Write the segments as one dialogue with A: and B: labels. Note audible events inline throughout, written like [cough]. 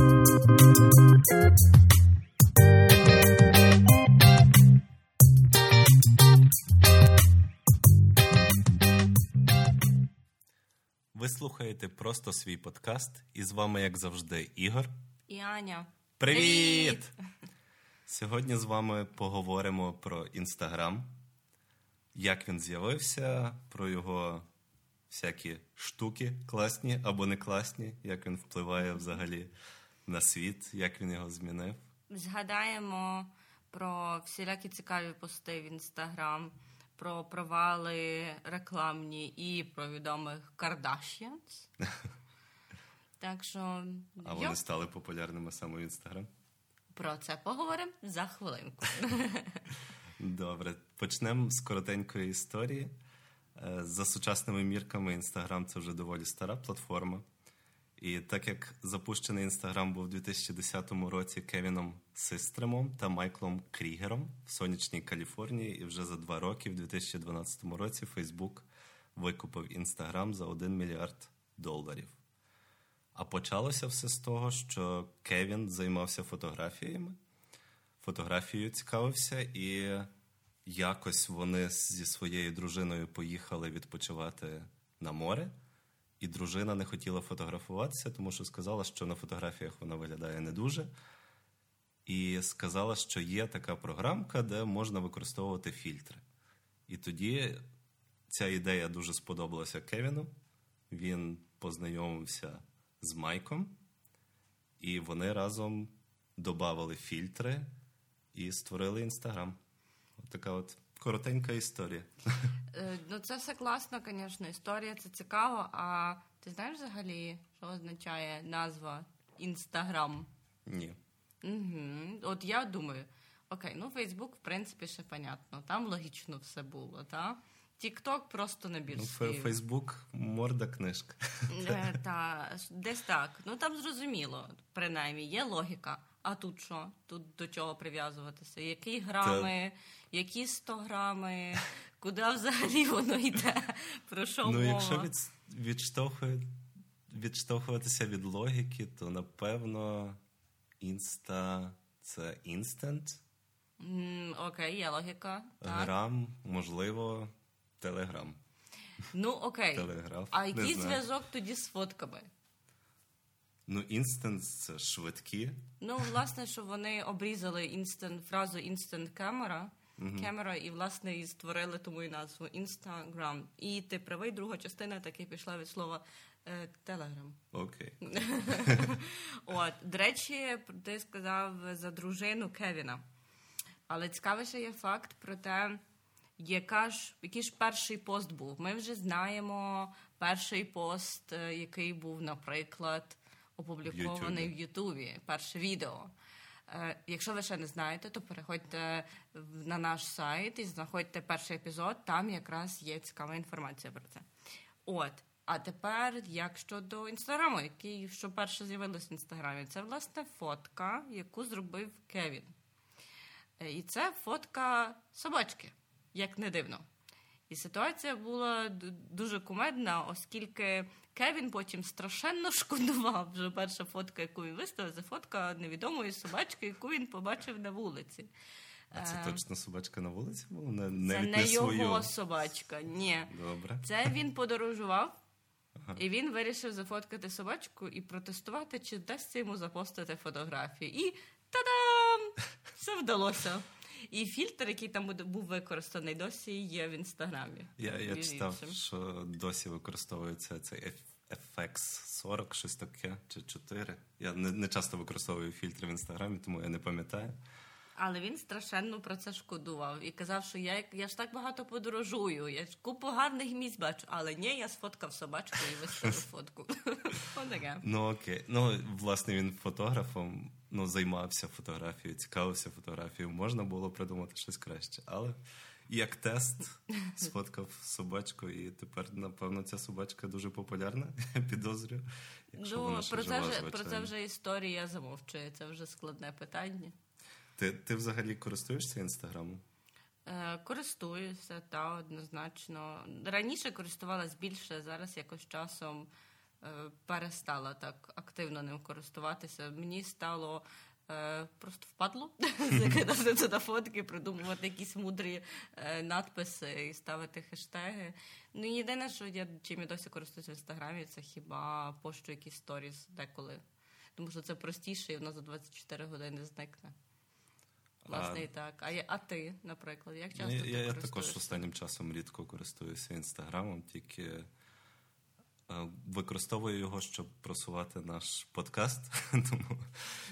A: Ви слухаєте просто свій подкаст, і з вами, як завжди, Ігор
B: і Аня.
A: Привіт! Сьогодні з вами поговоримо про Інстаграм, як він з'явився, про його всякі штуки, класні або не класні, як він впливає взагалі на світ, як він його змінив.
B: Згадаємо про всілякі цікаві пости в Інстаграм, про провали рекламні і про відомих Кардашіанс. [laughs] Так що
A: а вони стали популярними саме в Інстаграм.
B: Про це поговоримо за хвилинку. [laughs]
A: Добре, почнемо з коротенької історії. Е, за сучасними мірками, Інстаграм це вже доволі стара платформа. І так як запущений Інстаграм був у 2010 році Кевіном Систремом та Майклом Крігером в сонячній Каліфорнії, і вже за два роки, в 2012 році, Фейсбук викупив Інстаграм за 1 мільярд доларів. А почалося все з того, що Кевін займався фотографіями, фотографією цікавився, і якось вони зі своєю дружиною поїхали відпочивати на море, і дружина не хотіла фотографуватися, тому що сказала, що на фотографіях вона виглядає не дуже. І сказала, що є така програмка, де можна використовувати фільтри. І тоді ця ідея дуже сподобалася Кевіну. Він познайомився з Майком, і вони разом додавали фільтри і створили інстаграм. От така от коротенька історія.
B: Е, ну, це все класно, звісно, історія, це цікаво. А ти знаєш взагалі, що означає назва Інстаграм?
A: Ні.
B: Угу. От я думаю, окей, ну Фейсбук, в принципі, ще понятно. Там логічно все було, так? Тікток просто набір
A: ну. Фейсбук морда книжка.
B: Е, та, десь так. Ну там зрозуміло, принаймні, є логіка. А тут що? Тут до чого прив'язуватися? Які грами, Та... які 100 грами, [laughs] куди взагалі воно йде? Про що
A: ну,
B: мова?
A: якщо від, відштовхує, відштовхуватися від логіки, то напевно інста це інстант.
B: Окей, є логіка.
A: Грам, можливо, Телеграм.
B: Ну, окей.
A: Телеграф.
B: А який зв'язок тоді з фотками?
A: Ну, instant це швидкі.
B: Ну, власне, що вони обрізали instant, фразу instant camera, камера, і, власне, і створили тому і назву Інстаграм. І ти правий, друга частина таки пішла від слова Телеграм.
A: Окей. [laughs]
B: От, до речі, ти сказав за дружину Кевіна. Але цікавіше є факт про те яка ж який ж перший пост був? Ми вже знаємо перший пост, е, який був, наприклад, опублікований в Ютубі. Перше відео. Е, якщо ви ще не знаєте, то переходьте на наш сайт і знаходьте перший епізод. Там якраз є цікава інформація про це. От. А тепер, як щодо інстаграму, який що перше з'явилось в інстаграмі, це власне фотка, яку зробив Кевін. Е, і це фотка собачки як не дивно. І ситуація була дуже кумедна, оскільки Кевін потім страшенно [laughs] шкодував. Вже перша фотка, яку він виставив, це фотка невідомої собачки, яку він побачив на вулиці.
A: А це е, точно собачка на вулиці була? Не,
B: це не, не його свою. собачка. Ні.
A: Добре.
B: Це він [laughs] подорожував, ага. і він вирішив зафоткати собачку і протестувати, чи вдасться йому запостити фотографії. І та-дам! [laughs] Все вдалося. І фільтр, який там був використаний, досі є в інстаграмі.
A: Я я читав, що досі використовується цей FX 40, щось таке, чи 4. Я не, не часто використовую фільтри в інстаграмі, тому я не пам'ятаю.
B: Але він страшенно про це шкодував і казав, що я я ж так багато подорожую, я ж купу гарних місць бачу, але ні, я сфоткав собачку і виставив [laughs] фотку. [laughs]
A: Ну окей. Ну, власне, він фотографом ну, займався фотографією, цікавився фотографією. Можна було придумати щось краще. Але як тест [laughs] сфоткав собачку, і тепер, напевно, ця собачка дуже популярна, [laughs] підозрюю.
B: Ну, про це вже про це вже історія замовчує, це вже складне питання.
A: Ти ти взагалі користуєшся інстаграмом?
B: Е, Користуюся, та однозначно. Раніше користувалась більше, зараз якось часом перестала так активно ним користуватися. Мені стало е, просто впадло [laughs] закидати туди фотки, придумувати якісь мудрі е, надписи і ставити хештеги. Ну єдине, що я чим я досі користуюся в інстаграмі, це хіба пощу якісь сторіс деколи. Тому що це простіше, і воно за 24 години зникне. Власне, і так. А, я- а ти, наприклад, як часто
A: Ну,
B: ти
A: я, я також останнім часом рідко користуюся інстаграмом, тільки е, використовую його, щоб просувати наш подкаст. [laughs] Тому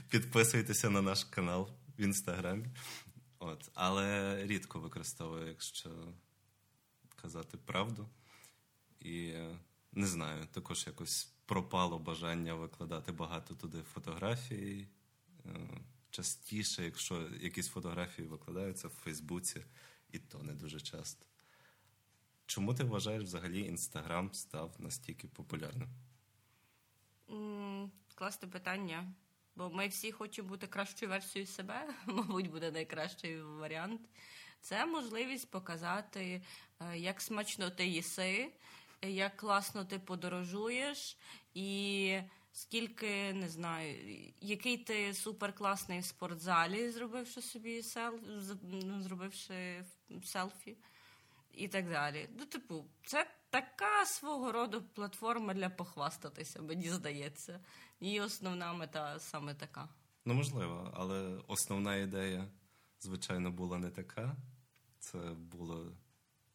A: підписуйтеся на наш канал в інстаграмі. От. Але рідко використовую, якщо казати правду. І е, не знаю, також якось пропало бажання викладати багато туди фотографій. Е, Частіше, якщо якісь фотографії викладаються в Фейсбуці, і то не дуже часто. Чому ти вважаєш взагалі Інстаграм став настільки популярним?
B: Класне питання. Бо ми всі хочемо бути кращою версією себе, [laughs] мабуть, буде найкращий варіант. Це можливість показати, е, як смачно ти їси, як класно ти подорожуєш, і скільки не знаю, який ти суперкласний в спортзалі, зробивши собі сел, з- ну, зробивши селфі і так далі. Ну, типу, це така свого роду платформа для похвастатися, мені здається. Її основна мета саме така.
A: Ну, можливо, але основна ідея, звичайно, була не така. Це була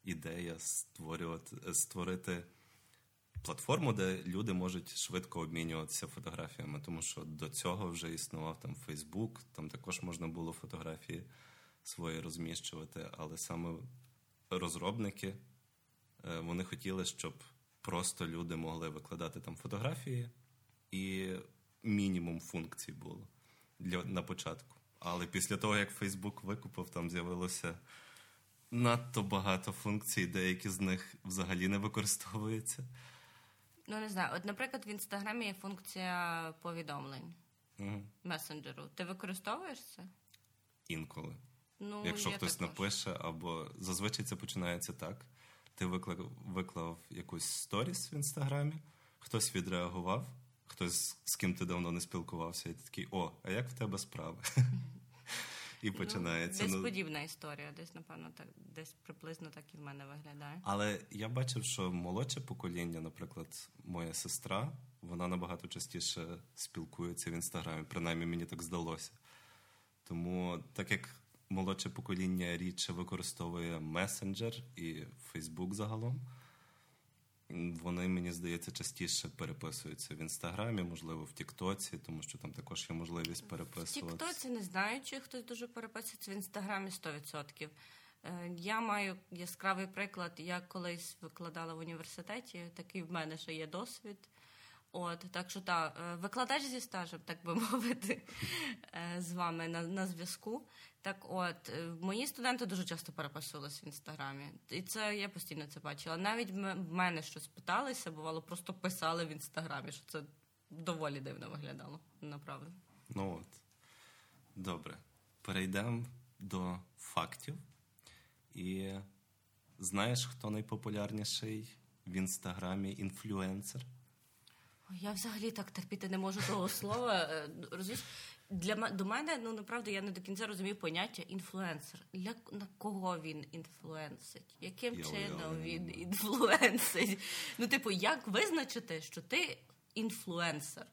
A: ідея створювати, створити платформу, де люди можуть швидко обмінюватися фотографіями, тому що до цього вже існував там Фейсбук, там також можна було фотографії свої розміщувати, але саме розробники е, вони хотіли, щоб просто люди могли викладати там фотографії, і мінімум функцій було для, на початку. Але після того, як Фейсбук викупив, там з'явилося надто багато функцій, деякі з них взагалі не використовуються.
B: Ну, не знаю. От, наприклад, в інстаграмі є функція повідомлень
A: Мгм.
B: месенджеру. Ти використовуєш це?
A: Інколи.
B: Ну,
A: Якщо хтось
B: також.
A: напише, або зазвичай це починається так. Ти виклав, виклав якусь сторіс в інстаграмі, хтось відреагував, хтось з ким ти давно не спілкувався, і ти такий, о, а як в тебе справи? [laughs] І починається.
B: Ну, десь
A: ну,
B: подібна історія, десь, напевно, так, десь приблизно так і в мене виглядає.
A: Але я бачив, що молодше покоління, наприклад, моя сестра, вона набагато частіше спілкується в інстаграмі, принаймні мені так здалося. Тому, так як молодше покоління рідше використовує месенджер і Фейсбук загалом, вони, мені здається, частіше переписуються в інстаграмі, можливо, в Тіктоці, тому що там також є можливість
B: В. Тіктоці не знаю, чи хтось дуже переписується в інстаграмі 100%. Е, Я маю яскравий приклад. Я колись викладала в університеті, такий в мене ще є досвід. От, так що так, викладач зі стажем, так би [laughs] мовити, е, з вами на, на зв'язку. Так от, е, мої студенти дуже часто переписувалися в інстаграмі. І це я постійно це бачила. Навіть в мене щось питалися, бувало, просто писали в інстаграмі, що це доволі дивно виглядало, направду.
A: Ну от. Добре. Перейдемо до фактів. І знаєш, хто найпопулярніший в інстаграмі інфлюенсер?
B: Я взагалі так терпіти не можу того слова. Е, Розумієш, для до мене ну направду я не до кінця розумію поняття інфлюенсер. Для на кого він інфлюенсить? Яким
A: Я
B: чином
A: не
B: він інфлюенсить? Ну, типу, як визначити, що ти інфлюенсер?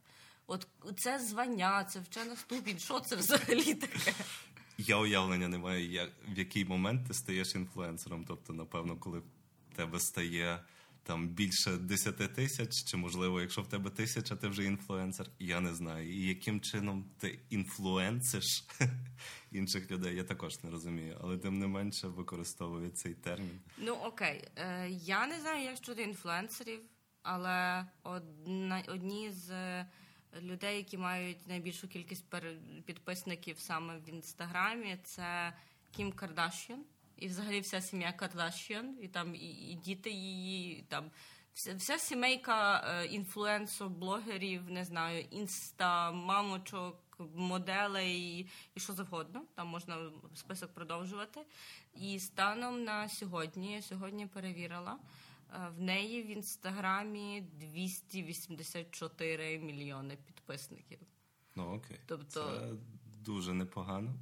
B: От це звання, це вчена ступінь. Що це взагалі таке?
A: Я уявлення не маю, як, в який момент ти стаєш інфлюенсером. Тобто, напевно, коли в тебе стає там більше 10 тисяч, чи можливо, якщо в тебе тисяча, ти вже інфлюенсер. Я не знаю. І яким чином ти інфлюенсиш [laughs] інших людей, я також не розумію. Але тим не менше використовую цей термін.
B: Ну окей, е, я не знаю, як щодо інфлюенсерів, але одна, одні з е, людей, які мають найбільшу кількість підписників саме в інстаграмі, це Кім Кардашян. І взагалі вся сім'я Кардашян, і там і, і діти її, і там вся, вся сімейка е, інфлюенсо-блогерів, не знаю, інста, мамочок, моделей і що завгодно. Там можна список продовжувати. І станом на сьогодні, я сьогодні перевірила, В неї в інстаграмі 284 мільйони підписників.
A: Ну окей.
B: Тобто
A: Це дуже непогано.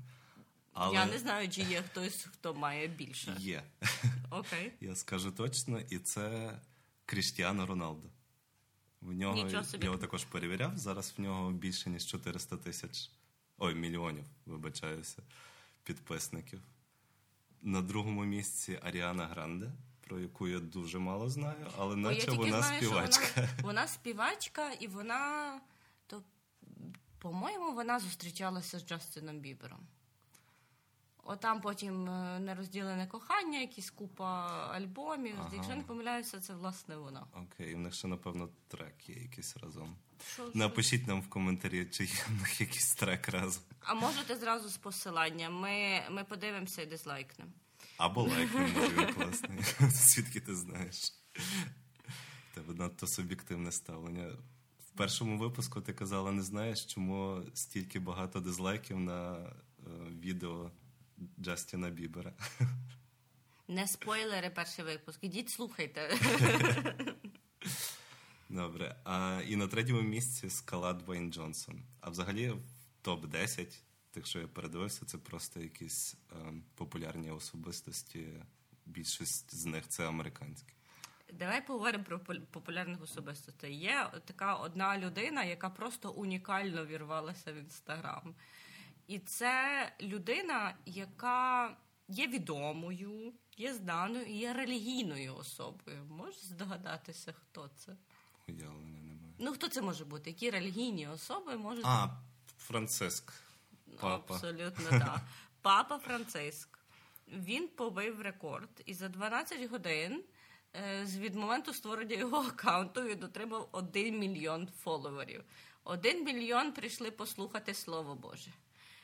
B: Але... Я не знаю, чи є хтось, хто має більше.
A: Є.
B: Окей. [laughs]
A: Я скажу точно, і це Кріштіано Роналдо. В нього
B: собі.
A: я його також перевіряв. Зараз в нього більше ніж 400 тисяч ой, мільйонів, вибачаюся, підписників. На другому місці Аріана Гранде, про яку я дуже мало знаю, але наче вона
B: знаю,
A: співачка.
B: Вона, [laughs] вона співачка, і вона, то, по-моєму, вона зустрічалася з Джастином Бібером. Отам потім е, нерозділене кохання, якісь купа альбомів. Ага. Якщо не помиляюся, це власне вона.
A: Окей, в них ще, напевно, трек є якийсь разом.
B: Що,
A: Напишіть нам в коментарі, чи є в них якийсь трек разом.
B: А можете зразу з посилання. Ми ми подивимося і дизлайкнемо.
A: Або лайкнемо, [laughs] може класний. [laughs] Звідки ти знаєш? Тебе надто суб'єктивне ставлення. В першому випуску ти казала, не знаєш, чому стільки багато дизлайків на е, відео Джастіна Бібера.
B: Не спойлери перший випуск. Ідіть, слухайте.
A: Добре. А, І на третьому місці скала Двейн Джонсон. А взагалі в топ-10, тих, що я передивився, це просто якісь е, популярні особистості. Більшість з них це американські.
B: Давай поговоримо про популярних особистостей. Є така одна людина, яка просто унікально вірвалася в інстаграм. І це людина, яка є відомою, є знаною і є релігійною особою. Можеш здогадатися, хто це?
A: Уявлення немає.
B: Ну, хто це може бути? Які релігійні особи можуть.
A: А, Франциск. Папа.
B: Абсолютно так. [laughs] Папа Франциск. Він побив рекорд, і за 12 годин е, від моменту створення його аккаунту він отримав 1 мільйон фоловерів. Один мільйон прийшли послухати Слово Боже.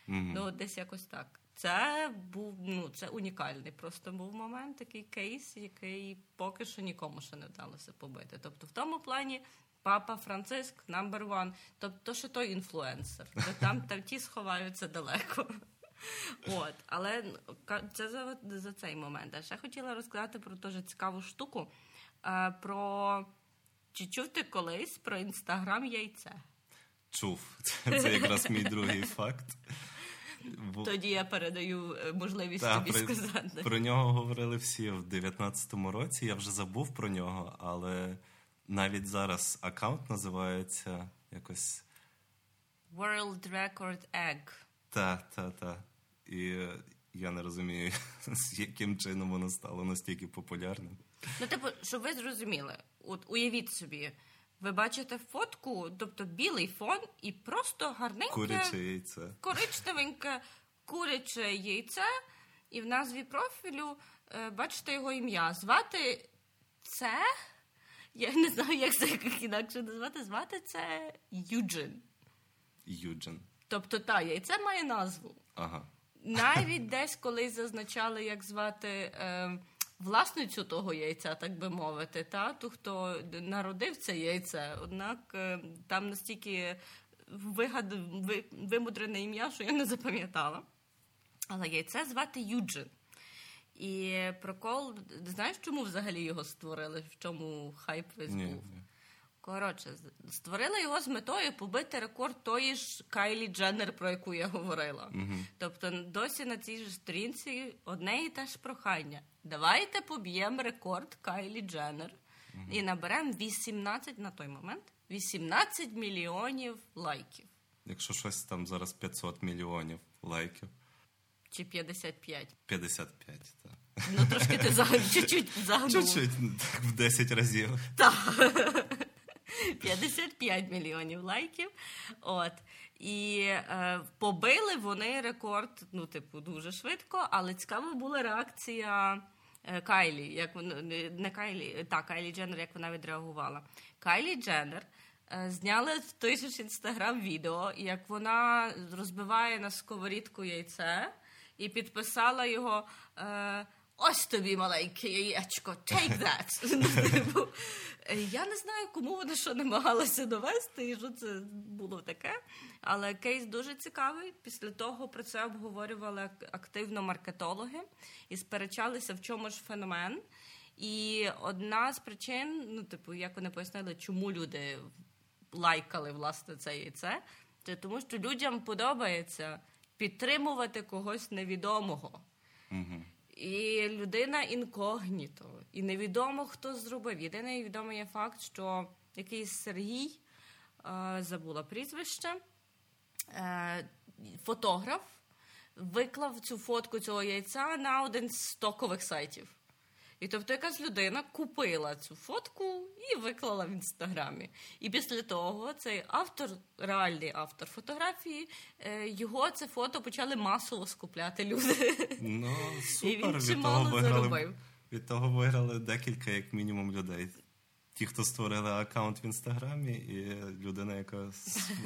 B: Mm-hmm. Ну, десь якось так. Це був ну, це унікальний просто був момент, такий кейс, який поки що нікому ще не вдалося побити. Тобто, в тому плані папа Франциск number one, тобто що той інфлюенсер, там там ті сховаються далеко. От, але це за за цей момент. А ще хотіла розказати про дуже цікаву штуку. Про чи чув ти колись про інстаграм яйце?
A: Чув. Це якраз мій другий факт.
B: Тоді я передаю е, можливість Та, тобі
A: про,
B: сказати.
A: Про нього говорили всі в 19-му році. Я вже забув про нього, але навіть зараз аккаунт називається якось
B: World Record Egg.
A: Так, так, так. І я не розумію, [laughs] з яким чином воно стало настільки популярним.
B: Ну, типу, щоб ви зрозуміли, от уявіть собі. Ви бачите фотку, тобто білий фон, і просто гарненьке
A: куряче яйце.
B: коричневеньке куряче яйце, і в назві профілю е, бачите його ім'я. Звати це. Я не знаю, як це інакше назвати. Звати це Юджин.
A: Юджин.
B: Тобто, та, яйце має назву.
A: Ага.
B: Навіть десь колись зазначали, як звати. Е, власницю того яйця, так би мовити, та ту, хто народив це яйце. Однак е, там настільки вигад... вимудрене ім'я, що я не запам'ятала. Але яйце звати Юджин. І прокол, знаєш, чому взагалі його створили? В чому хайп весь був? Коротше, створили його з метою побити рекорд тої ж Кайлі Дженнер, про яку я говорила.
A: uh
B: Тобто, досі на цій ж сторінці одне і те ж прохання. Давайте поб'ємо рекорд Кайлі Дженнер uh і наберемо 18 на той момент 18 мільйонів лайків.
A: Якщо щось там зараз 500 мільйонів лайків.
B: Чи 55?
A: 55, так.
B: Ну, трошки ти загнув, [laughs] чуть-чуть загнув.
A: Чуть-чуть, так, в 10 разів.
B: Так. [laughs] 55 мільйонів лайків. От. І е, побили вони рекорд, ну, типу, дуже швидко, але цікава була реакція е, Кайлі, як вона не Кайлі, так, Кайлі Дженнер, як вона відреагувала. Кайлі Дженнер е, зняли в той же інстаграм відео, як вона розбиває на сковорідку яйце і підписала його. Е, Ось тобі маленьке яєчко, take that. [laughs] Типу, я не знаю, кому вони що намагалися довести, і що це було таке. Але кейс дуже цікавий. Після того про це обговорювали активно маркетологи і сперечалися, в чому ж феномен. І одна з причин, ну, типу, як вони пояснили, чому люди лайкали власне це яйце, це тому, що людям подобається підтримувати когось невідомого.
A: Угу.
B: І людина інкогніто, і невідомо хто зробив. Єдиний відомий є факт, що якийсь Сергій е, забула прізвище, е, фотограф виклав цю фотку цього яйця на один з стокових сайтів. І тобто якась людина купила цю фотку і виклала в інстаграмі. І після того цей автор, реальний автор фотографії, е, його це фото почали масово скупляти люди.
A: Ну, [laughs]
B: І
A: супер.
B: він
A: Від
B: чимало
A: того,
B: заробив.
A: від того виграли декілька, як мінімум, людей. Ті, хто створили аккаунт в інстаграмі, і людина, яка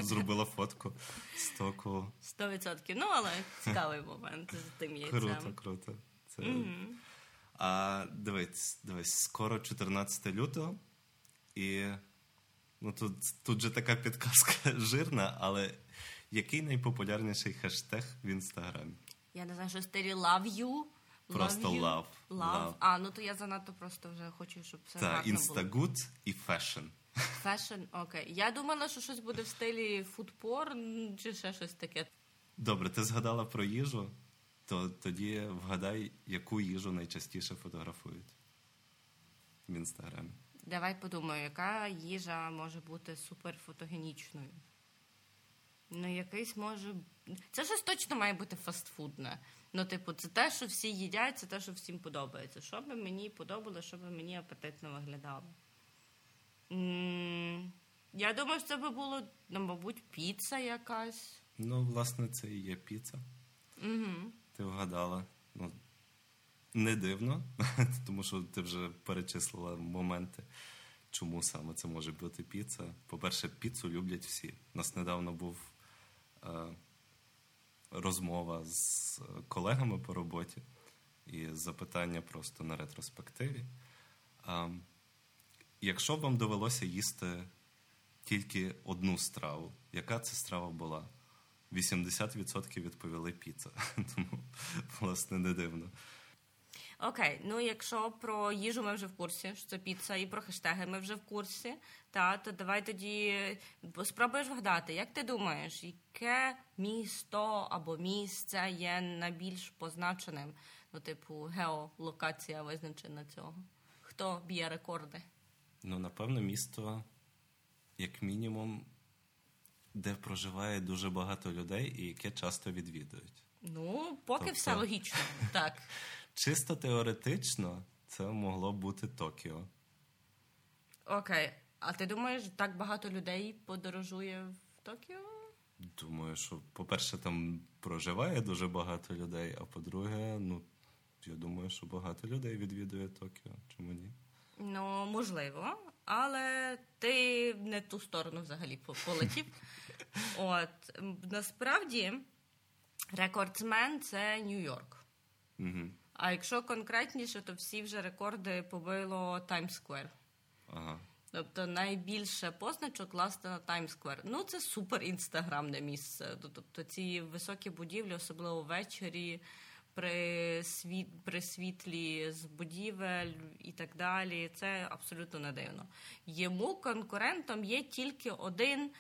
A: зробила фотку з току.
B: 100%. Ну, але цікавий момент з тим яйцем.
A: Круто, круто. Це... А дивись, дивись, скоро 14 лютого, і ну, тут, тут же така підказка [laughs] жирна, але який найпопулярніший хештег в інстаграмі?
B: Я не знаю, що в стилі love you.
A: Просто
B: you,
A: love,
B: love.
A: love.
B: А, ну то я занадто просто вже хочу, щоб все
A: Та
B: гарно
A: instagood і fashion.
B: Fashion, окей. Я думала, що щось буде в стилі food porn чи ще щось таке.
A: Добре, ти згадала про їжу, то тоді вгадай, яку їжу найчастіше фотографують в інстаграмі.
B: Давай подумаю, яка їжа може бути суперфотогенічною. Ну, якийсь може. Це щось точно має бути фастфудне. Ну, типу, це те, що всі їдять, це те, що всім подобається. Що би мені подобалося, що би мені апетитно виглядало. я думаю, що це би було, ну, мабуть, піца якась.
A: Ну, власне, це і є піца.
B: Угу.
A: Ти вгадала. Ну, не дивно, [laughs] тому що ти вже перечислила моменти, чому саме це може бути піца. По-перше, піцу люблять всі. У нас недавно був е, розмова з е, колегами по роботі і запитання просто на ретроспективі. А, якщо б вам довелося їсти тільки одну страву, яка це страва була? 80% відповіли піца. [laughs] Тому, власне, не дивно.
B: Окей, ну якщо про їжу ми вже в курсі, що це піца, і про хештеги ми вже в курсі, та то давай тоді спробуєш вгадати, як ти думаєш, яке місто або місце є найбільш позначеним, ну, типу, геолокація визначена цього? Хто б'є рекорди?
A: Ну, напевно, місто, як мінімум, де проживає дуже багато людей і яке часто відвідують.
B: Ну, поки
A: Тобто-
B: все логічно. [laughs] Так.
A: Чисто теоретично це могло бути Токіо.
B: Окей. А ти думаєш, так багато людей подорожує в Токіо?
A: Думаю, що, по-перше, там проживає дуже багато людей, а по-друге, ну, я думаю, що багато людей відвідує Токіо. Чому ні?
B: Ну, можливо, але ти не ту сторону взагалі полетів. [laughs] От насправді рекордсмен це Нью-Йорк.
A: Угу.
B: А якщо конкретніше, то всі вже рекорди побило Таймс-сквер.
A: Ага.
B: Тобто найбільше позначок класти на Таймс-сквер. Ну, це супер інстаграмне місце. Тобто ці високі будівлі, особливо ввечері, світ, при світлі з будівель і так далі. Це абсолютно не дивно. Йому конкурентом є тільки один е,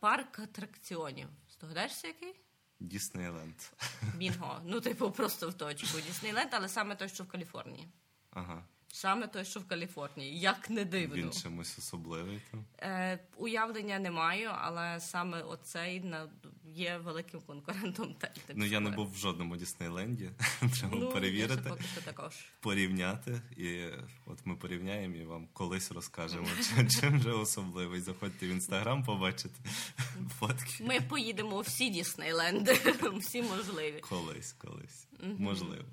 B: парк атракціонів. Здогадаєшся, який?
A: Діснейленд.
B: Бінго. Ну, типу, просто в точку. Діснейленд, але саме той, що в Каліфорнії.
A: Ага.
B: Саме той, що в Каліфорнії. Як не дивно.
A: Він чимось особливий там.
B: Е, уявлення не маю, але саме оцей на, є великим конкурентом. Та-
A: Ну, я не був в жодному Діснейленді. [laughs] Треба
B: ну,
A: перевірити,
B: поки що також.
A: порівняти. І от ми порівняємо і вам колись розкажемо, [laughs] чим же особливий. Заходьте в інстаграм, побачите фотки.
B: Ми поїдемо у всі Діснейленди, [laughs] всі можливі.
A: Колись, колись. Можливо.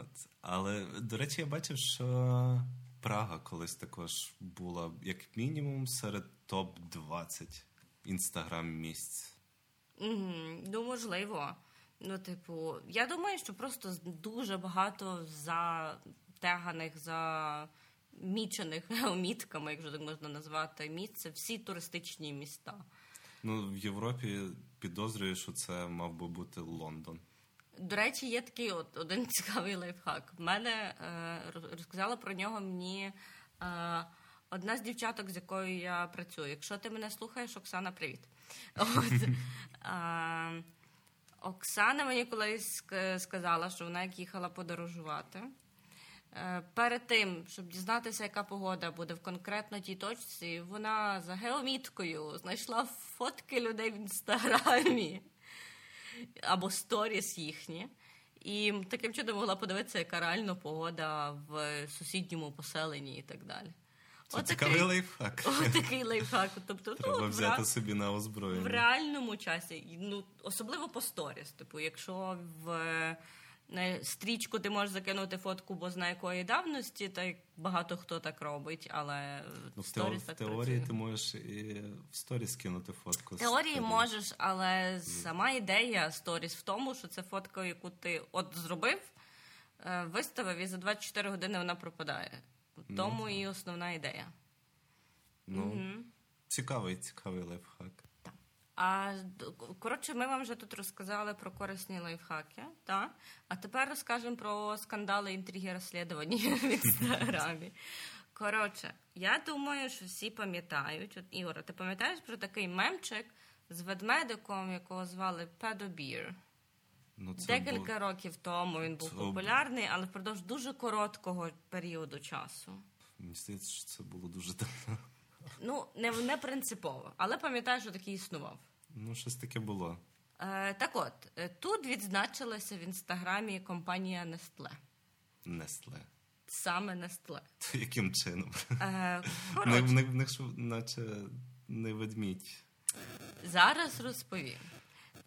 A: От. Але, до речі, я бачив, що Прага колись також була, як мінімум, серед топ-20 інстаграм місць.
B: Мгм, Ну, можливо. Ну, типу, я думаю, що просто дуже багато затеганих, замічених [laughs] геомітками, якщо так можна назвати, місць, це всі туристичні міста.
A: Ну, в Європі підозрюю, що це мав би бути Лондон.
B: До речі, є такий от один [laughs] цікавий лайфхак. В мене е, розказала про нього мені е, одна з дівчаток, з якою я працюю. Якщо ти мене слухаєш, Оксана, привіт. [laughs] От, е, Оксана мені колись сказала, що вона як їхала подорожувати. Е, перед тим, щоб дізнатися, яка погода буде в конкретно тій точці, вона за геоміткою знайшла фотки людей в інстаграмі або сторіс їхні. І таким чином могла подивитися, яка реально погода в сусідньому поселенні і так далі.
A: Це От цікавий такий, лайфхак. [laughs]
B: От такий лайфхак. Тобто,
A: Треба ну, взяти в, собі на озброєння.
B: В реальному часі, ну, особливо по сторіс. Типу, якщо в стрічку ти можеш закинути фотку, бо знає якої давності, так багато хто так робить, але
A: ну, в сторіс в так теорії працює. ти можеш і в сторіс кинути фотку.
B: В теорії можеш, але сама ідея сторіс в тому, що це фотка, яку ти от зробив, е, виставив, і за 24 години вона пропадає. В тому ну, і основна ідея.
A: Ну, угу. Цікавий, цікавий лайфхак.
B: А коротше, ми вам вже тут розказали про корисні лайфхаки, та? а тепер розкажемо про скандали інтриги розслідування [laughs] в інстаграмі. Коротше, я думаю, що всі пам'ятають. От, Ігор, ти пам'ятаєш про такий мемчик з ведмедиком, якого звали Педобір? Ну, Декілька було... років тому він був це... популярний, але впродовж дуже короткого періоду часу.
A: Мені здається, що це було дуже давно.
B: Ну, не не принципово, але пам'ятаю, що такий існував.
A: Ну, щось таке було.
B: Е, Так от, е, тут відзначилася в інстаграмі компанія Nestle.
A: Nestle.
B: Саме Nestle.
A: Яким чином? Е, В них, в них наче не ведмідь.
B: Зараз розповім.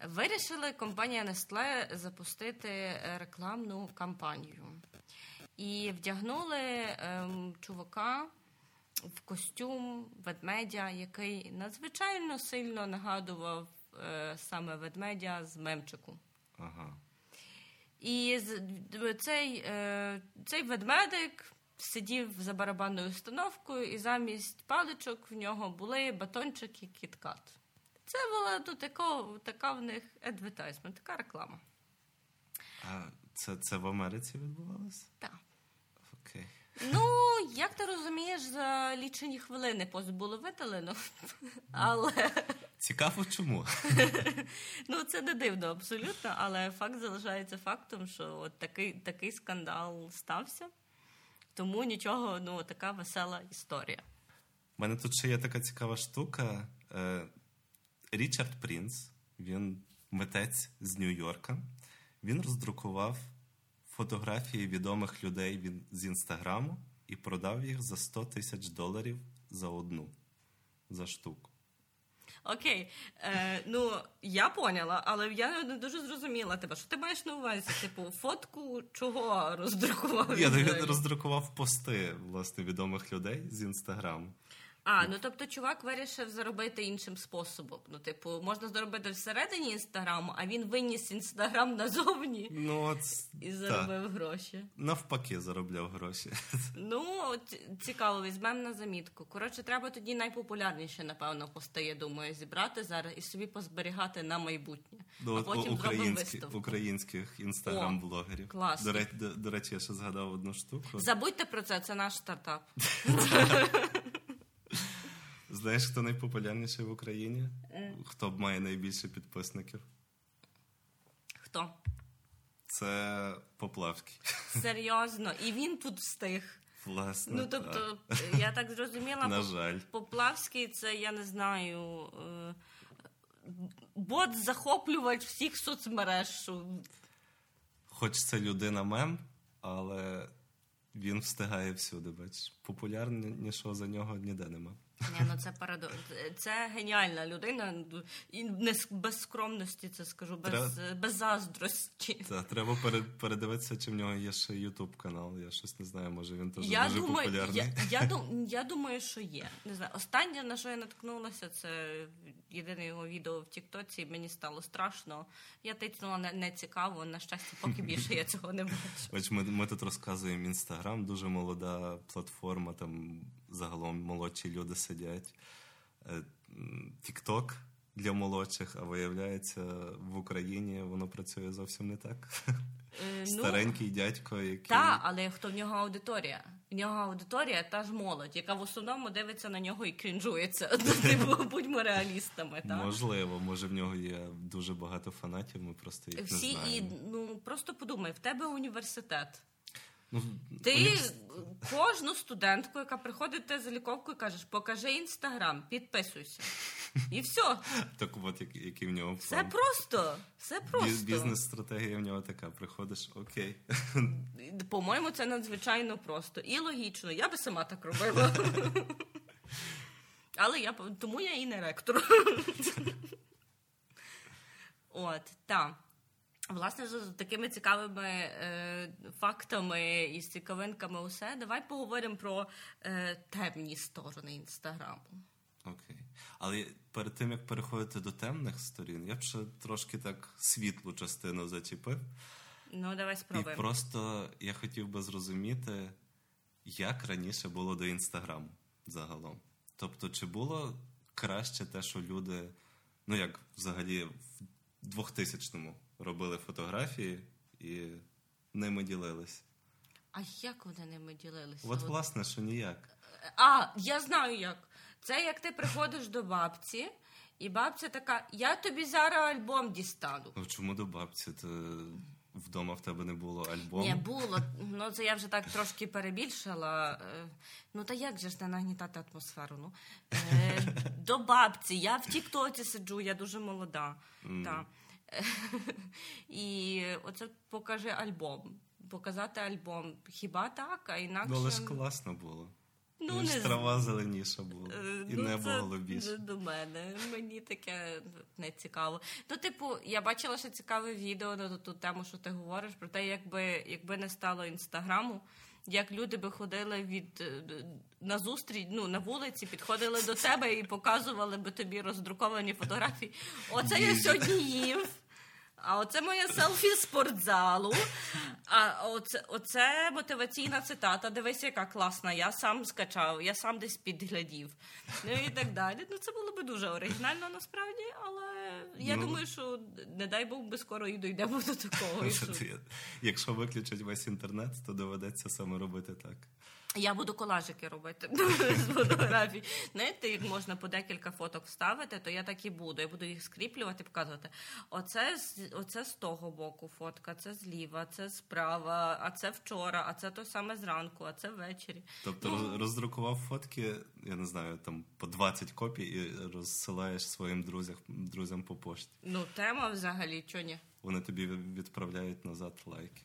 B: Вирішили компанія Nestle запустити рекламну кампанію. І вдягнули ем, чувака в костюм ведмедя, який надзвичайно сильно нагадував е, саме ведмедя з мемчику.
A: Ага.
B: І цей, е, цей ведмедик сидів за барабанною установкою, і замість паличок в нього були батончики кіткат. Це була ну, тако, така в них адвертайзмент, така реклама.
A: А це це в Америці відбувалося?
B: Так. Ну, як ти розумієш, за лічені хвилини пост було видалено. Але
A: цікаво, чому?
B: Ну, це не дивно абсолютно, але факт залишається фактом, що от такий такий скандал стався. Тому нічого, ну, така весела історія.
A: У мене тут ще є така цікава штука. Е, Річард Прінц, він митець з Нью-Йорка. Він роздрукував фотографії відомих людей він з інстаграму і продав їх за 100 тисяч доларів за одну за штуку.
B: Окей, Е, ну я поняла, але я не дуже зрозуміла тебе. Що ти маєш на увазі? Типу, фотку чого роздрукував?
A: Я, я роздрукував пости власне відомих людей з інстаграму.
B: А, ну тобто чувак вирішив заробити іншим способом. Ну, типу, можна заробити всередині інстаграму, а він виніс інстаграм назовні
A: ну, от, [laughs]
B: і заробив та. гроші.
A: Навпаки, заробляв гроші. [laughs]
B: Ну, от, цікаво, візьмемо на замітку. Коротше, треба тоді найпопулярніше, напевно, пости, я думаю, зібрати зараз і собі позберігати на майбутнє.
A: Ну, а потім українські, українських інстаграм-блогерів.
B: Класно.
A: До, до, до речі, я ще згадав одну штуку.
B: Забудьте про це, це наш стартап. [laughs]
A: Знаєш, хто найпопулярніший в Україні? Хто має найбільше підписників?
B: Хто?
A: Це Поплавський.
B: Серйозно, і він тут встиг.
A: Власне.
B: Ну тобто, так. я так зрозуміла,
A: На жаль.
B: Поплавський це я не знаю. Е, бот захоплювач всіх соцмереж.
A: Хоч це людина мем, але він встигає всюди. Бач, популярнішого за нього ніде нема.
B: Ні, ну це парадокс. Це геніальна людина. І не без скромності це скажу, без треба... без заздрості.
A: Так, треба передивитися, чи в нього є ще ютуб канал. Я щось не знаю, може він теж я дуже думаю, популярний.
B: Я, я, [laughs] я думаю, що є. Не знаю. Останнє, на що я наткнулася, це єдине його відео в Тіктоці. Мені стало страшно. Я тицнула не, не цікаво. На щастя, поки більше я цього не бачу.
A: Ось ми, ми тут розказуємо інстаграм, дуже молода платформа, там загалом молодші люди сидять. Тікток для молодших, а виявляється, в Україні воно працює зовсім не так.
B: Е,
A: Старенький дядько, який.
B: Так, але хто в нього аудиторія? В нього аудиторія та ж молодь, яка в основному дивиться на нього і крінжується. [laughs] Ну, Типу, будьмо реалістами. Так?
A: Можливо, може в нього є дуже багато фанатів, ми просто їх
B: Всі
A: не
B: і ну просто подумай, в тебе університет.
A: Ну,
B: Ти кожну студентку, яка приходить тебе за ліковкою, кажеш, покажи інстаграм, підписуйся. [laughs] І все.
A: Так от який, в нього
B: Все просто. Все просто.
A: Бізнес-стратегія в нього така. Приходиш, окей. [laughs]
B: По-моєму, це надзвичайно просто і логічно. Я би сама так робила. [laughs] Але я тому я і не ректор. От, так. Власне, з такими цікавими е, фактами і з цікавинками усе. Давай поговоримо про е, темні сторони інстаграму.
A: Окей. Але перед тим як переходити до темних сторін, я б ще трошки так світлу частину зачепив.
B: Ну, давай
A: І просто я хотів би зрозуміти, як раніше було до інстаграму загалом. Тобто, чи було краще те, що люди, ну як взагалі в 2000-му робили фотографії і ними ділились.
B: А як вони ними ділилися?
A: От,
B: От
A: власне, що ніяк.
B: А, я знаю як. Це як ти приходиш до бабці, і бабця така: я тобі зараз альбом дістану.
A: Ну чому до бабці? Ти вдома в тебе не було альбому?
B: Ні, було. Ну це я вже так трошки перебільшила. Е, Ну та як же ж не нагнітати атмосферу? Ну Е, до бабці. Я в Тіктоці сиджу, я дуже молода. Та. [laughs] І оце покажи альбом. Показати альбом. Хіба так? А інакше.
A: Ну, але ж класно було.
B: Ну,
A: Ну,
B: не
A: трава зеленіша була,
B: Е,
A: і
B: ну,
A: небо
B: це
A: голубіше.
B: до мене. Мені таке не цікаво. Ну, типу, я бачила ще цікаве відео на ту тему, що ти говориш, про те, якби, якби не стало інстаграму, як люди би ходили від е, на зустріч, ну на вулиці, підходили до тебе і показували би тобі роздруковані фотографії. Оце я сьогодні їв. А оце моє селфі з спортзалу. А оце, оце мотиваційна цитата. Дивись, яка класна. Я сам скачав, я сам десь підглядів. Ну і так далі. Ну це було би дуже оригінально насправді, але я
A: Ну.
B: думаю, що не дай Бог би скоро і дійдемо до такого. що-
A: Якщо виключать весь інтернет, то доведеться саме робити так.
B: Я буду колажики робити [laughs] з фотографій. Знаєте, як можна по декілька фоток вставити, то я так і буду. Я буду їх скріплювати, показувати. Оце оце з того боку фотка, це зліва, це справа, а це вчора, а це то саме зранку, а це ввечері.
A: Тобто роз- роздрукував фотки, я не знаю, там по 20 копій і розсилаєш своїм друзям, друзям по пошті.
B: Ну, тема взагалі, чого ні?
A: Вони тобі відправляють назад лайки.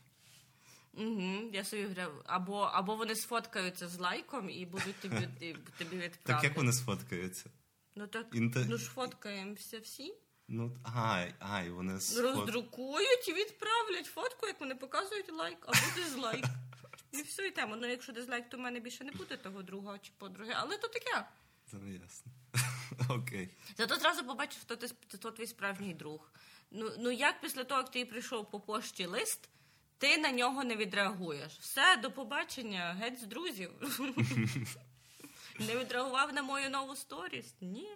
B: Угу, я собі говорю, або, або вони сфоткаються з лайком і будуть тобі, [laughs] тобі
A: Так
B: відправити.
A: як вони сфоткаються?
B: Ну так
A: Інте-
B: ну ж фоткаємося всі.
A: Ну, ай, ай, вони сфот...
B: Роздрукують і відправлять фотку, як вони показують лайк, або дизлайк. [laughs] І все, і тема. Ну, якщо дизлайк, то в мене більше не буде того другого чи подруги. Але то таке.
A: Це не ясно. [laughs] Окей.
B: Зато одразу побачив, хто ти хто твій справжній друг. Ну, ну як після того, як ти прийшов по пошті лист, ти на нього не відреагуєш. Все, до побачення, геть з друзів. [laughs] Не відреагував на мою нову сторіс? Ні.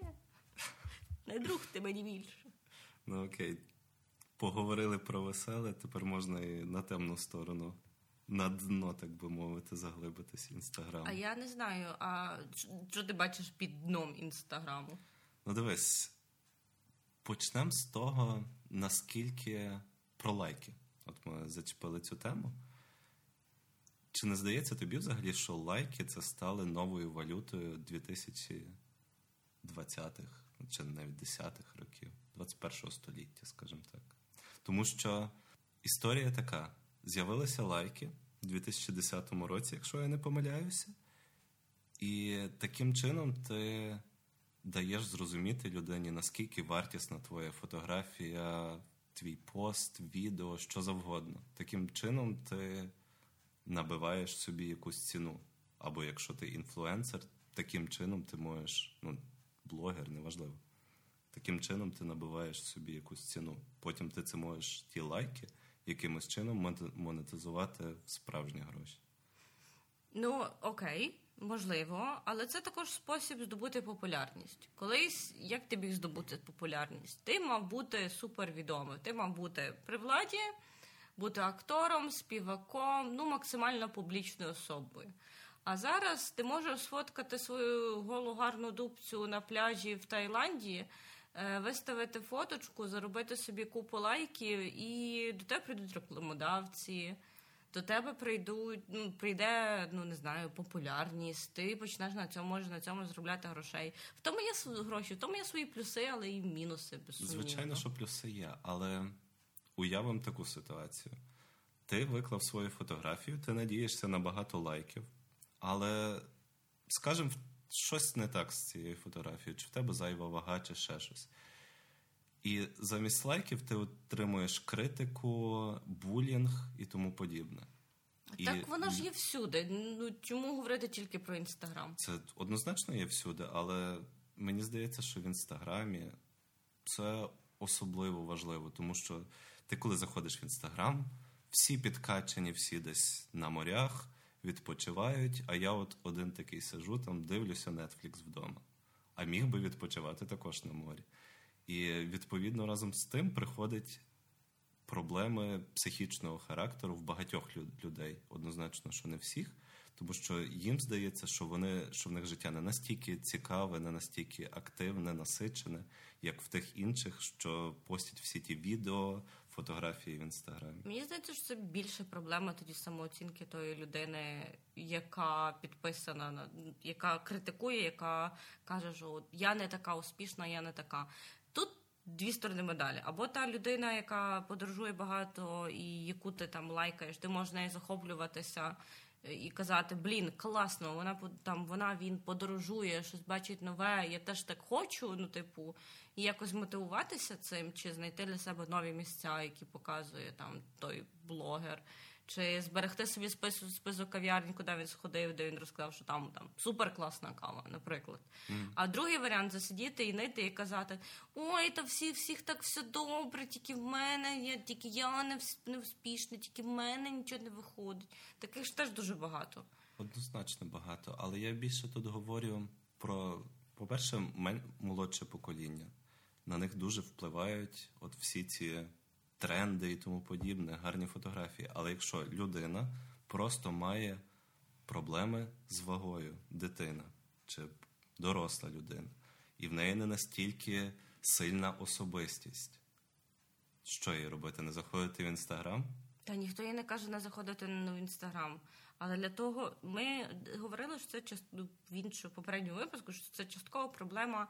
B: Не друг ти мені більше.
A: Ну окей. Поговорили про веселе, тепер можна і на темну сторону. На дно, так би мовити, заглибитись інстаграм.
B: А я не знаю, а що ти бачиш під дном інстаграму?
A: Ну дивись, почнемо з того, наскільки про лайки. От ми зачепили цю тему. Чи не здається тобі взагалі, що лайки це стали новою валютою 2020-х, чи навіть 10-х років, 21-го століття, скажімо так. Тому що історія така: з'явилися лайки у 2010 році, якщо я не помиляюся, і таким чином ти даєш зрозуміти людині, наскільки вартісна твоя фотографія, твій пост, відео, що завгодно. Таким чином ти набиваєш собі якусь ціну. Або якщо ти інфлюенсер, таким чином ти можеш, ну, блогер, неважливо. Таким чином ти набиваєш собі якусь ціну. Потім ти це можеш ті лайки якимось чином монетизувати в справжні гроші.
B: Ну, окей. Можливо, але це також спосіб здобути популярність. Колись як тобі здобути популярність? Ти мав бути супервідомим, ти мав бути при владі, бути актором, співаком, ну максимально публічною особою. А зараз ти можеш сфоткати свою голу гарну дубцю на пляжі в Таїланді, е, виставити фоточку, заробити собі купу лайків, і до тебе прийдуть рекламодавці до тебе прийдуть, ну прийде, ну не знаю, популярність. Ти почнеш на цьому можеш на цьому зробляти грошей. В тому є гроші, в тому є свої плюси, але і мінуси.
A: Безсумнівно. Звичайно, що плюси є, але уявимо таку ситуацію. Ти виклав свою фотографію, ти надієшся на багато лайків, але, скажімо, щось не так з цією фотографією, чи в тебе зайва вага, чи ще щось. І замість лайків ти отримуєш критику, булінг і тому подібне.
B: Так і... вона ж є всюди. Ну чому говорити тільки про інстаграм?
A: Це однозначно є всюди, але мені здається, що в інстаграмі це особливо важливо, тому що ти, коли заходиш в інстаграм, всі підкачені, всі десь на морях відпочивають. А я от один такий сижу, там дивлюся Netflix вдома. А міг би відпочивати також на морі. І відповідно разом з тим приходять проблеми психічного характеру в багатьох людей. Однозначно, що не всіх, тому що їм здається, що вони що в них життя не настільки цікаве, не настільки активне, насичене, як в тих інших, що постять всі ті відео. Фотографії в інстаграмі.
B: Мені здається, що це більше проблема тоді самооцінки тої людини, яка підписана на яка критикує, яка каже, що я не така успішна, я не така. Дві сторони медалі. Або та людина, яка подорожує багато і яку ти там лайкаєш, ти можеш нею захоплюватися і казати: Блін, класно, вона там вона він подорожує, щось бачить нове. Я теж так хочу. Ну, типу, і якось мотивуватися цим, чи знайти для себе нові місця, які показує там той блогер чи зберегти собі список, список кав'ярні, куди він сходив, де він розказав, що там там супер класна кава, наприклад. Mm. А другий варіант засидіти і нити і казати: Ой, та всі всіх так все добре, тільки в мене я, тільки я не, не успішна, тільки в мене нічого не виходить. Таких ж теж дуже багато.
A: Однозначно багато, але я більше тут говорю про, по-перше, молодше покоління. На них дуже впливають от всі ці тренди і тому подібне, гарні фотографії. Але якщо людина просто має проблеми з вагою, дитина чи доросла людина, і в неї не настільки сильна особистість, що їй робити? Не заходити в інстаграм?
B: Та ніхто їй не каже не заходити в інстаграм. Але для того ми говорили, що це ну, в іншому попередньому випуску, що це часткова проблема.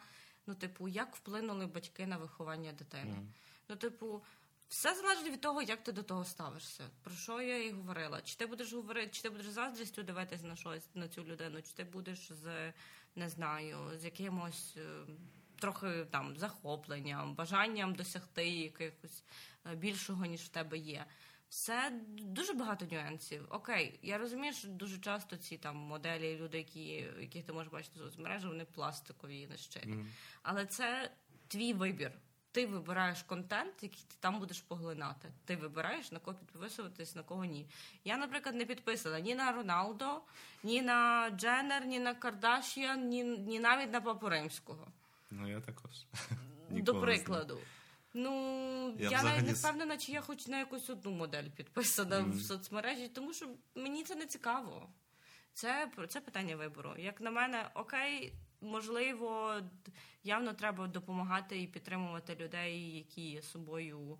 B: Ну, типу, як вплинули батьки на виховання дитини? Mm. Ну, типу, все залежить від того, як ти до того ставишся. Про що я і говорила? Чи ти будеш говорити, чи ти будеш заздрістю дивитися на щось на цю людину, чи ти будеш з не знаю, з якимось е, трохи там захопленням, бажанням досягти якогось е, більшого, ніж в тебе є. Все дуже багато нюансів. Окей, я розумію, що дуже часто ці там моделі, люди, які яких ти можеш бачити в соцмережі, вони пластикові і нещирі. Mm. Але це твій вибір ти вибираєш контент, який ти там будеш поглинати. Ти вибираєш на кого підписуватись, на кого ні. Я, наприклад, не підписана ні на Роналдо, ні на Дженнер, ні на Кардашіан, ні, ні навіть на Папу Римського.
A: Ну, я також.
B: До прикладу. Ну, я, я навіть не впевнена, чи я хоч на якусь одну модель підписана mm. в соцмережі, тому що мені це не цікаво. Це це питання вибору. Як на мене, окей, можливо, явно треба допомагати і підтримувати людей, які є собою,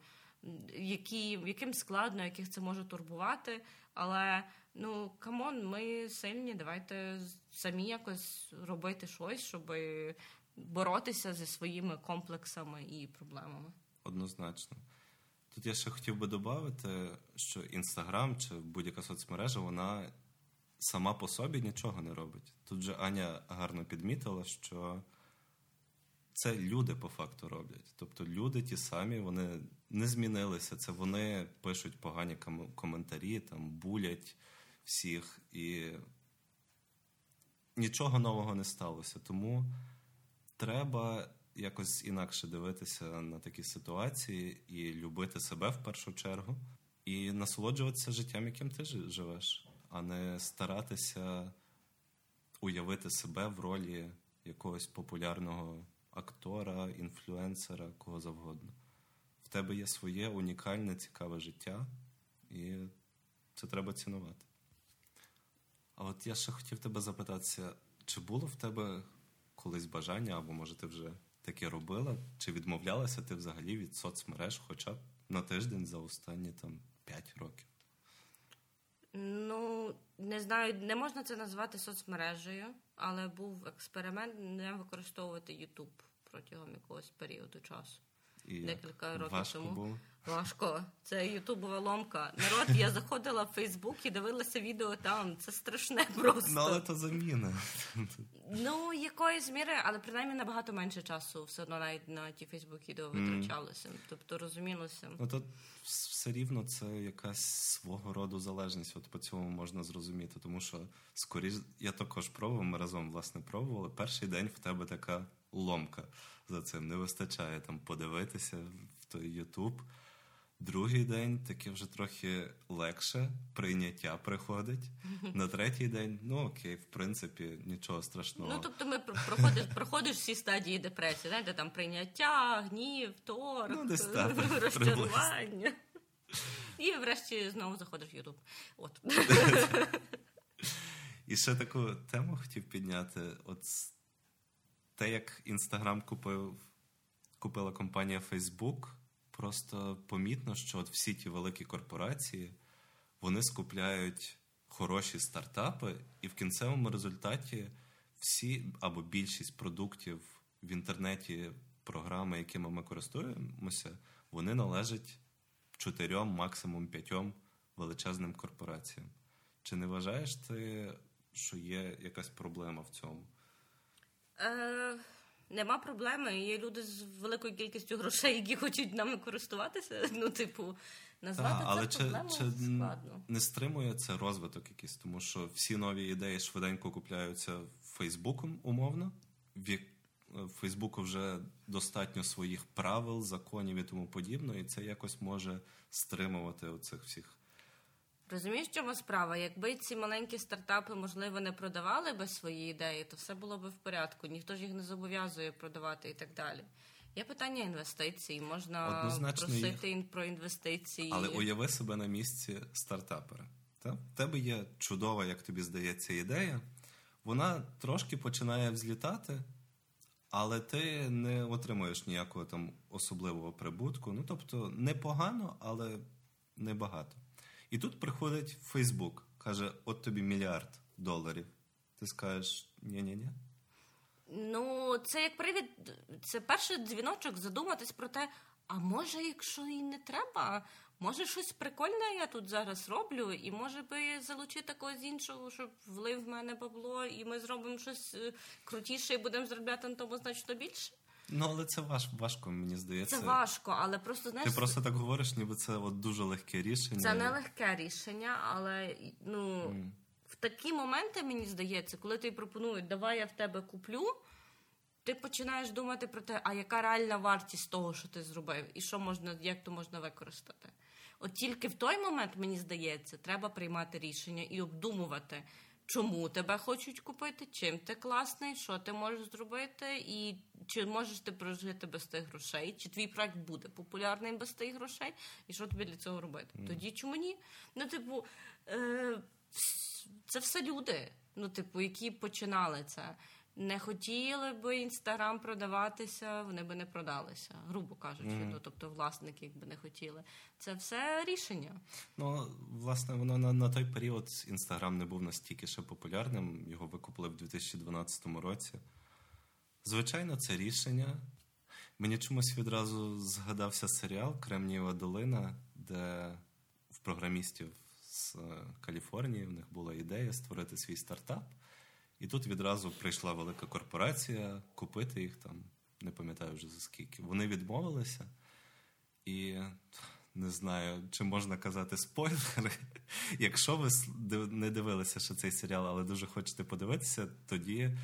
B: які, яким складно, яких це може турбувати. Але ну come on, ми сильні, давайте самі якось робити щось, щоб боротися зі своїми комплексами і проблемами.
A: Однозначно. Тут я ще хотів би додати, що інстаграм чи будь-яка соцмережа, вона сама по собі нічого не робить. Тут же Аня гарно підмітила, що це люди по факту роблять. Тобто люди ті самі, вони не змінилися. Це вони пишуть погані коментарі, там булять всіх, і нічого нового не сталося. Тому треба якось інакше дивитися на такі ситуації і любити себе в першу чергу, і насолоджуватися життям, яким ти живеш а не старатися уявити себе в ролі якогось популярного актора, інфлюенсера, кого завгодно. В тебе є своє унікальне, цікаве життя, і це треба цінувати. А от я ще хотів тебе запитатися, чи було в тебе колись бажання, або може ти вже таке робила, чи відмовлялася ти взагалі від соцмереж хоча б на тиждень за останні там 5 років?
B: Ну, не знаю, не можна це назвати соцмережею, але був експеримент не використовувати YouTube протягом якогось періоду часу.
A: І
B: Декілька років
A: важко
B: тому.
A: було?
B: Важко. Це ютубова ломка. Народ, я заходила в Фейсбук і дивилася відео там. Це страшне [laughs] просто.
A: Ну, але то заміна.
B: Ну, якоїсь міри, але принаймні набагато менше часу все одно навіть на ті Фейсбук відео витрачалося. Тобто розумілося.
A: Ну, то все рівно це якась свого роду залежність. От по цьому можна зрозуміти. Тому що скоріш я також пробував, ми разом власне пробували. Перший день в тебе така ломка за цим. Не вистачає там подивитися в той Ютуб. Другий день таке вже трохи легше, прийняття приходить. На третій день, ну окей, в принципі, нічого страшного.
B: Ну, тобто, ми проходиш, проходиш всі стадії депресії, знаєте, там прийняття, гнів, торг,
A: Ну, десь так, [laughs]
B: розчарування. І врешті знову заходиш в Ютуб. От. [laughs]
A: І ще таку тему хотів підняти. От те, як Інстаграм купив, купила компанія Facebook, просто помітно, що от всі ті великі корпорації вони скупляють хороші стартапи, і в кінцевому результаті всі або більшість продуктів в інтернеті, програми, якими ми користуємося, вони належать чотирьом, максимум п'ятьом величезним корпораціям. Чи не вважаєш ти, що є якась проблема в цьому?
B: Е, нема проблеми. Є люди з великою кількістю грошей, які хочуть нами користуватися. Ну, типу, назвати
A: Та, але
B: це проблемою складно.
A: не стримує це розвиток якийсь, тому що всі нові ідеї швиденько купляються Фейсбуком умовно. В в Фейсбуку вже достатньо своїх правил, законів і тому подібне, і це якось може стримувати оцих всіх.
B: Розумієш, в чому справа? Якби ці маленькі стартапи, можливо, не продавали би свої ідеї, то все було б в порядку. Ніхто ж їх не зобов'язує продавати і так далі. Є питання інвестицій, можна
A: Однозначно
B: просити ін- про інвестиції.
A: Але уяви себе на місці стартапера. Та? В тебе є чудова, як тобі здається, ідея. Вона трошки починає взлітати, але ти не отримуєш ніякого там особливого прибутку. Ну, тобто, непогано, але небагато. І тут приходить Фейсбук, каже: от тобі мільярд доларів. Ти скажеш ні-ні-ні.
B: Ну, це як привід, це перший дзвіночок задуматись про те, а може, якщо і не треба, може щось прикольне я тут зараз роблю, і може би залучити когось іншого, щоб влив в мене бабло, і ми зробимо щось е, крутіше і будемо заробляти на тому значно більше.
A: Ну, але це важ, важко, мені здається.
B: Це важко, але просто знаєш,
A: Ти просто так говориш, ніби це от дуже легке рішення.
B: це не легке рішення, але ну. В такі моменти, мені здається, коли ти пропонують, давай я в тебе куплю, ти починаєш думати про те, а яка реальна вартість того, що ти зробив, і що можна, як то можна використати. От тільки в той момент, мені здається, треба приймати рішення і обдумувати, чому тебе хочуть купити, чим ти класний, що ти можеш зробити, і чи можеш ти прожити без тих грошей, чи твій проект буде популярним без тих грошей, і що тобі для цього робити? Тоді чому ні? Ну, типу, е, це все люди, ну, типу, які починали це. Не хотіли би інстаграм продаватися, вони би не продалися, грубо кажучи. Ну, тобто, власники, якби не хотіли. Це все рішення.
A: Ну, власне, воно на, на той період Інстаграм не був настільки ще популярним. Його викупили в 2012 році. Звичайно, це рішення. Мені чомусь відразу згадався серіал Кремнієва долина, де в програмістів з е, Каліфорнії в них була ідея створити свій стартап. І тут відразу прийшла велика корпорація купити їх там, не пам'ятаю вже за скільки. Вони відмовилися. І не знаю, чи можна казати спойлери. [laughs] Якщо ви не дивилися ще цей серіал, але дуже хочете подивитися, тоді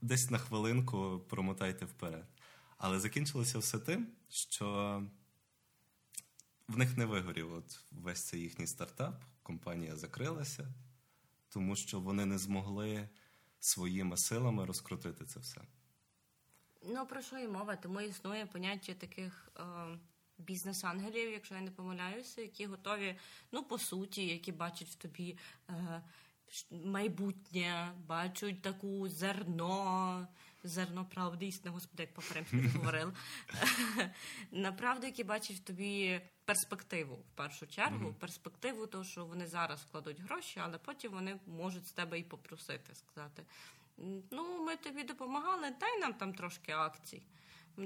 A: десь на хвилинку промотайте вперед. Але закінчилося все тим, що в них не вигорів от весь цей їхній стартап, компанія закрилася, тому що вони не змогли своїми силами розкрутити це все.
B: Ну про що і мова? Тому існує поняття таких е, бізнес-ангелів, якщо я не помиляюся, які готові, ну по суті, які бачать в тобі е, майбутнє, бачать таку зерно, зерно правди, істина, господи, як по-перемськи говорив. [laughs] Направду, які бачать в тобі перспективу в першу чергу, mm-hmm. перспективу, того, що вони зараз вкладуть гроші, але потім вони можуть з тебе і попросити сказати. Ну, ми тобі допомагали, дай нам там трошки акцій.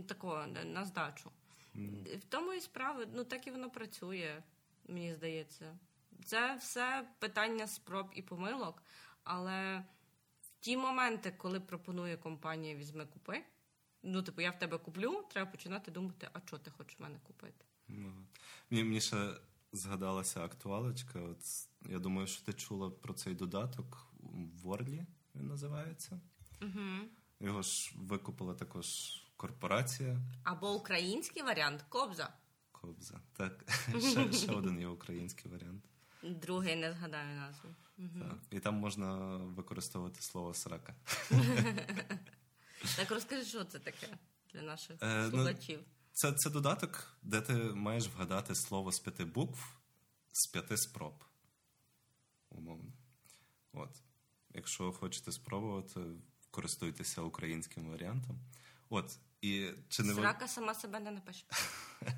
B: Такого на здачу. Mm. В тому і справа, ну так і воно працює, мені здається. Це все питання спроб і помилок, але в ті моменти, коли пропонує компанія візьми купи, ну, типу, я в тебе куплю, треба починати думати, а що ти хочеш в мене купити.
A: Ну, Мені, мені ще згадалася актуалочка. От Я думаю, що ти чула про цей додаток в Wordly він називається.
B: Угу.
A: Його ж викупила також корпорація.
B: Або український варіант Кобза.
A: Кобза. Так, [laughs] ще, ще один є український варіант.
B: Другий не згадаю назву. Угу.
A: Так. І там можна використовувати слово срака. [laughs]
B: Так розкажи, що це таке для наших е, ну, слухачів.
A: Це, це додаток, де ти маєш вгадати слово з п'яти букв з п'яти спроб. Умовно. От. Якщо хочете спробувати, користуйтеся українським варіантом. От, і чи не
B: Срака сама себе не напише.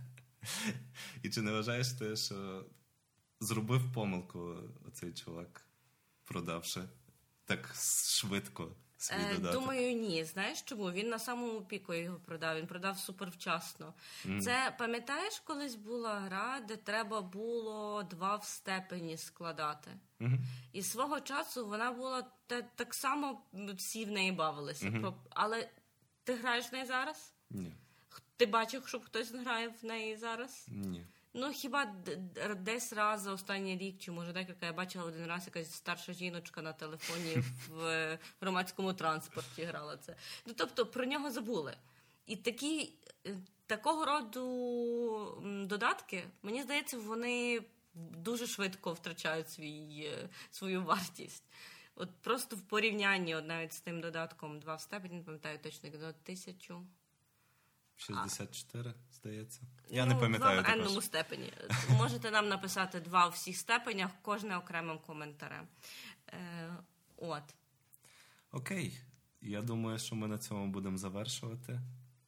B: [laughs]
A: І чи не вважаєш ти, що зробив помилку цей чувак, продавши так швидко свій е, додаток?
B: Думаю, ні. Знаєш чому? Він на самому піку його продав. Він продав супервчасно. Mm. Це пам'ятаєш, колись була гра, де треба було два в степені складати.
A: Mm-hmm.
B: І свого часу вона була та, так само всі в неї бавилися. Mm-hmm. Але ти граєш в неї зараз?
A: Ні.
B: Ти бачив, щоб хтось грає в неї зараз?
A: Ні.
B: Ну хіба десь раз за останній рік, чи може декілька я бачила один раз якась старша жіночка на телефоні [laughs] в громадському транспорті грала це. Ну тобто про нього забули. І такі е, такого роду додатки, мені здається, вони дуже швидко втрачають свій, е, свою вартість. От просто в порівнянні от навіть з тим додатком два в степені, не пам'ятаю точно, до тисячу.
A: 64, здається. Я ну, не пам'ятаю.
B: Два в енному степені. Можете нам написати два у всіх степенях, кожне окремим коментарем. Е, От.
A: Окей. Я думаю, що ми на цьому будемо завершувати.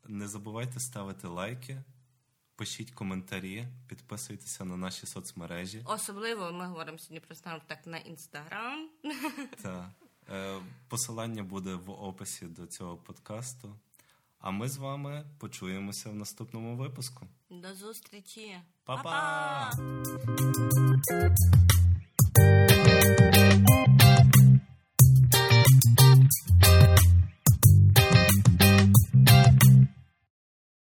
A: Не забувайте ставити лайки, пишіть коментарі, підписуйтеся на наші соцмережі.
B: Особливо ми говоримо сьогодні про так на інстаграм.
A: Так. Е, посилання буде в описі до цього подкасту. А ми з вами почуємося в наступному випуску.
B: До зустрічі.
A: Па-па!